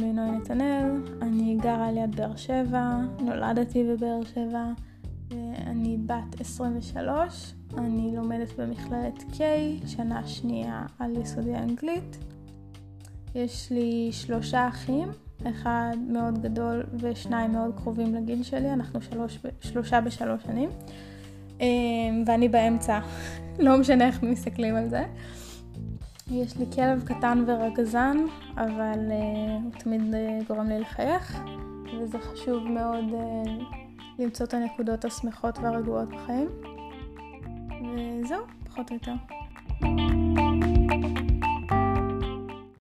לי נוי נתנאל, אני גרה ליד באר שבע, נולדתי בבאר שבע, אני בת 23, אני לומדת במכללת K, שנה שנייה על יסודי אנגלית. יש לי שלושה אחים, אחד מאוד גדול ושניים מאוד קרובים לגיל שלי, אנחנו שלוש, שלושה בשלוש שנים, אמ, ואני באמצע, לא משנה איך מסתכלים על זה. יש לי כלב קטן ורגזן, אבל uh, הוא תמיד uh, גורם לי לחייך, וזה חשוב מאוד uh, למצוא את הנקודות השמחות והרגועות בחיים. וזהו, פחות או יותר.